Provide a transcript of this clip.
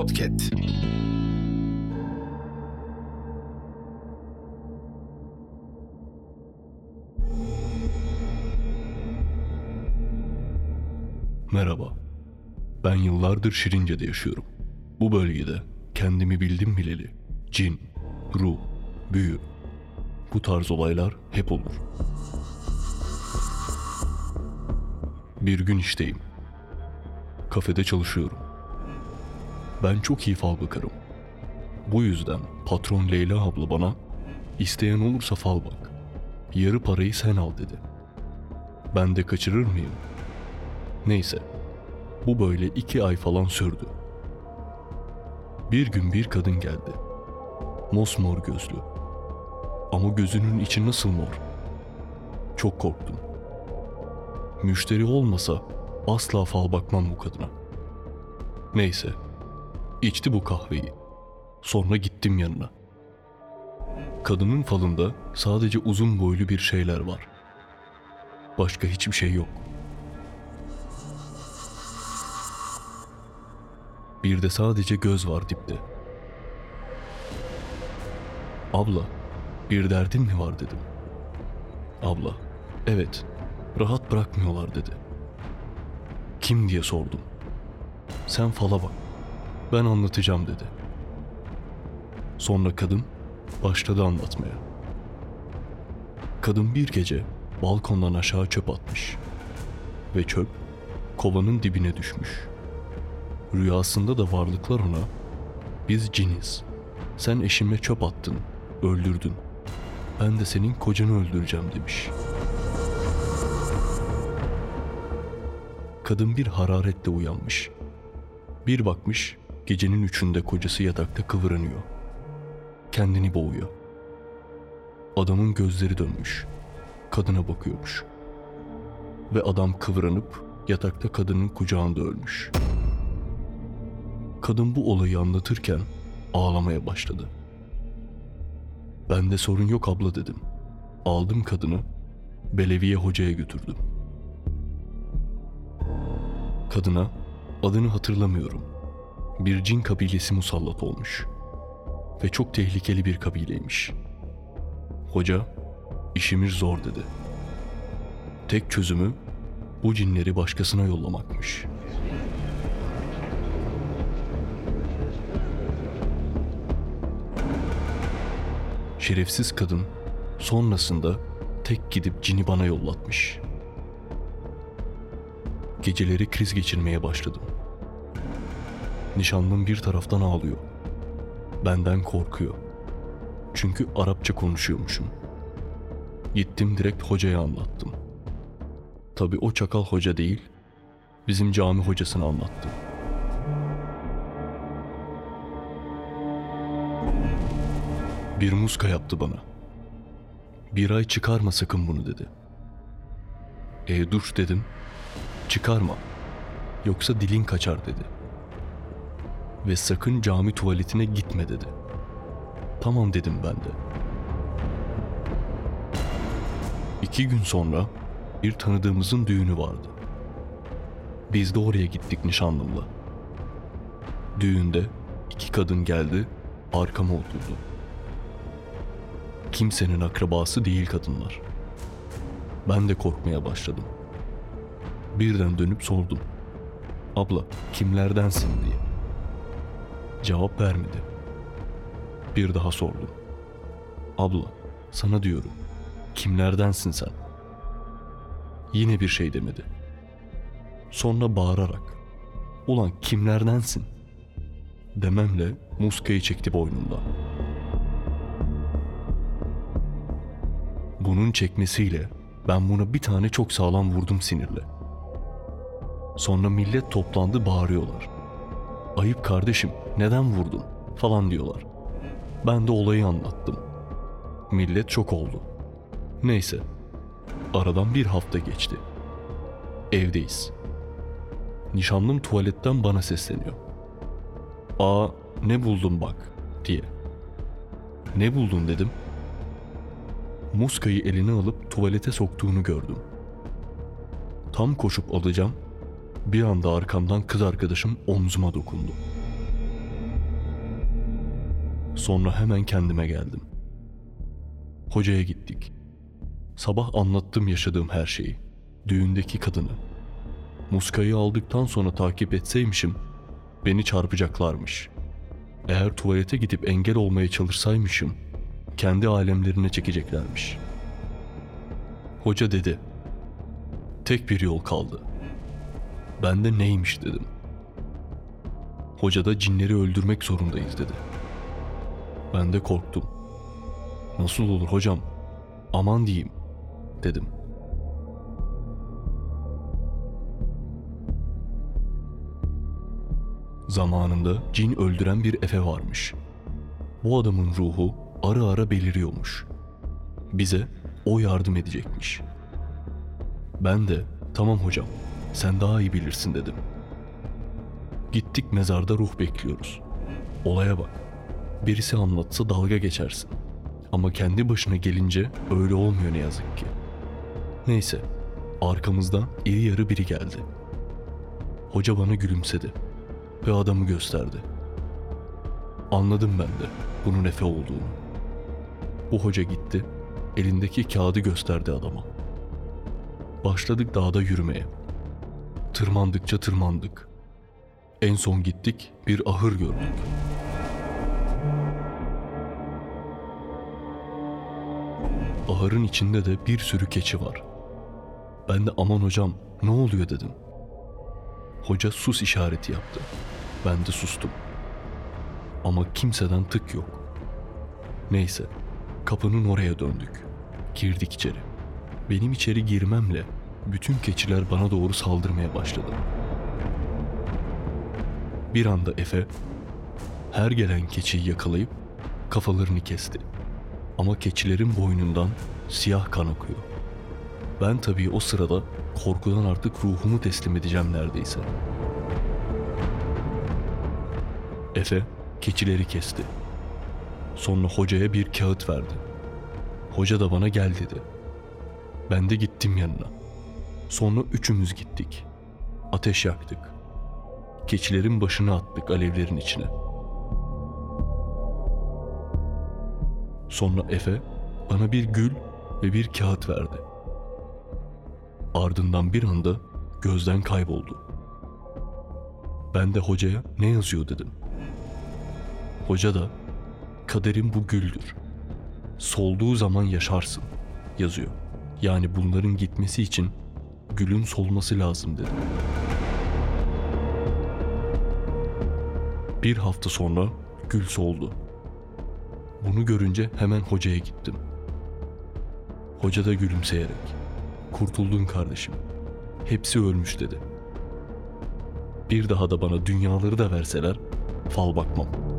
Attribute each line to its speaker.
Speaker 1: Podcast.
Speaker 2: Merhaba. Ben yıllardır Şirince'de yaşıyorum. Bu bölgede kendimi bildim bileli cin, ruh, büyü bu tarz olaylar hep olur. Bir gün işteyim. Kafede çalışıyorum. Ben çok iyi fal bakarım. Bu yüzden patron Leyla abla bana isteyen olursa fal bak. Yarı parayı sen al dedi. Ben de kaçırır mıyım? Neyse. Bu böyle iki ay falan sürdü. Bir gün bir kadın geldi. Mosmor gözlü. Ama gözünün içi nasıl mor? Çok korktum. Müşteri olmasa asla fal bakmam bu kadına. Neyse. İçti bu kahveyi. Sonra gittim yanına. Kadının falında sadece uzun boylu bir şeyler var. Başka hiçbir şey yok. Bir de sadece göz var dipte. Abla, bir derdin mi var dedim. Abla, evet, rahat bırakmıyorlar dedi. Kim diye sordum. Sen fala bak, ben anlatacağım dedi. Sonra kadın başladı anlatmaya. Kadın bir gece balkondan aşağı çöp atmış. Ve çöp kovanın dibine düşmüş. Rüyasında da varlıklar ona biz ciniz. Sen eşime çöp attın, öldürdün. Ben de senin kocanı öldüreceğim demiş. Kadın bir hararetle uyanmış. Bir bakmış gecenin üçünde kocası yatakta kıvranıyor. Kendini boğuyor. Adamın gözleri dönmüş. Kadına bakıyormuş. Ve adam kıvranıp yatakta kadının kucağında ölmüş. Kadın bu olayı anlatırken ağlamaya başladı. Ben de sorun yok abla dedim. Aldım kadını, Beleviye hocaya götürdüm. Kadına adını hatırlamıyorum. Bir cin kabilesi musallat olmuş. Ve çok tehlikeli bir kabileymiş. Hoca, işimiz zor dedi. Tek çözümü bu cinleri başkasına yollamakmış.'' Şerefsiz kadın sonrasında tek gidip cini bana yollatmış. Geceleri kriz geçirmeye başladım. Nişanlım bir taraftan ağlıyor. Benden korkuyor. Çünkü Arapça konuşuyormuşum. Gittim direkt hocaya anlattım. Tabi o çakal hoca değil, bizim cami hocasını anlattım. Bir muska yaptı bana. Bir ay çıkarma sakın bunu dedi. E dur dedim. Çıkarma. Yoksa dilin kaçar dedi. Ve sakın cami tuvaletine gitme dedi. Tamam dedim ben de. İki gün sonra bir tanıdığımızın düğünü vardı. Biz de oraya gittik nişanlımla. Düğünde iki kadın geldi, arkama oturdu. Kimsenin akrabası değil kadınlar. Ben de korkmaya başladım. Birden dönüp sordum. Abla kimlerdensin diye. Cevap vermedi. Bir daha sordum. Abla sana diyorum. Kimlerdensin sen? Yine bir şey demedi. Sonra bağırarak. Ulan kimlerdensin? Dememle muskayı çekti boynundan. Bunun çekmesiyle ben buna bir tane çok sağlam vurdum sinirle. Sonra millet toplandı bağırıyorlar. Ayıp kardeşim neden vurdun falan diyorlar. Ben de olayı anlattım. Millet çok oldu. Neyse. Aradan bir hafta geçti. Evdeyiz. Nişanlım tuvaletten bana sesleniyor. Aa ne buldun bak diye. Ne buldun dedim. Muskayı eline alıp tuvalete soktuğunu gördüm. Tam koşup alacağım. Bir anda arkamdan kız arkadaşım omzuma dokundu. Sonra hemen kendime geldim. Hocaya gittik. Sabah anlattım yaşadığım her şeyi. Düğündeki kadını. Muskayı aldıktan sonra takip etseymişim beni çarpacaklarmış. Eğer tuvalete gidip engel olmaya çalışsaymışım kendi alemlerine çekeceklermiş. Hoca dedi. Tek bir yol kaldı. Ben de neymiş dedim. Hoca da cinleri öldürmek zorundayız dedi. Ben de korktum. Nasıl olur hocam? Aman diyeyim dedim. Zamanında cin öldüren bir Efe varmış. Bu adamın ruhu ara ara beliriyormuş. Bize o yardım edecekmiş. Ben de tamam hocam sen daha iyi bilirsin dedim. Gittik mezarda ruh bekliyoruz. Olaya bak. Birisi anlatsa dalga geçersin. Ama kendi başına gelince öyle olmuyor ne yazık ki. Neyse, arkamızdan iri yarı biri geldi. Hoca bana gülümsedi ve adamı gösterdi. Anladım ben de bunun Efe olduğunu. Bu hoca gitti, elindeki kağıdı gösterdi adama. Başladık dağda yürümeye. Tırmandıkça tırmandık. En son gittik bir ahır gördük. Ahırın içinde de bir sürü keçi var. Ben de aman hocam ne oluyor dedim. Hoca sus işareti yaptı. Ben de sustum. Ama kimseden tık yok. Neyse, kapının oraya döndük. Girdik içeri. Benim içeri girmemle bütün keçiler bana doğru saldırmaya başladı. Bir anda Efe her gelen keçiyi yakalayıp kafalarını kesti. Ama keçilerin boynundan siyah kan akıyor. Ben tabii o sırada korkudan artık ruhumu teslim edeceğim neredeyse. Efe keçileri kesti. Sonra hocaya bir kağıt verdi. Hoca da bana gel dedi. Ben de gittim yanına. Sonra üçümüz gittik. Ateş yaktık. Keçilerin başını attık alevlerin içine. Sonra Efe bana bir gül ve bir kağıt verdi. Ardından bir anda gözden kayboldu. Ben de hocaya ne yazıyor dedim. Hoca da kaderin bu güldür. Solduğu zaman yaşarsın yazıyor. Yani bunların gitmesi için gülün solması lazım dedi. Bir hafta sonra gül soldu. Bunu görünce hemen hocaya gittim. Hoca da gülümseyerek, kurtuldun kardeşim. Hepsi ölmüş dedi. Bir daha da bana dünyaları da verseler fal bakmam.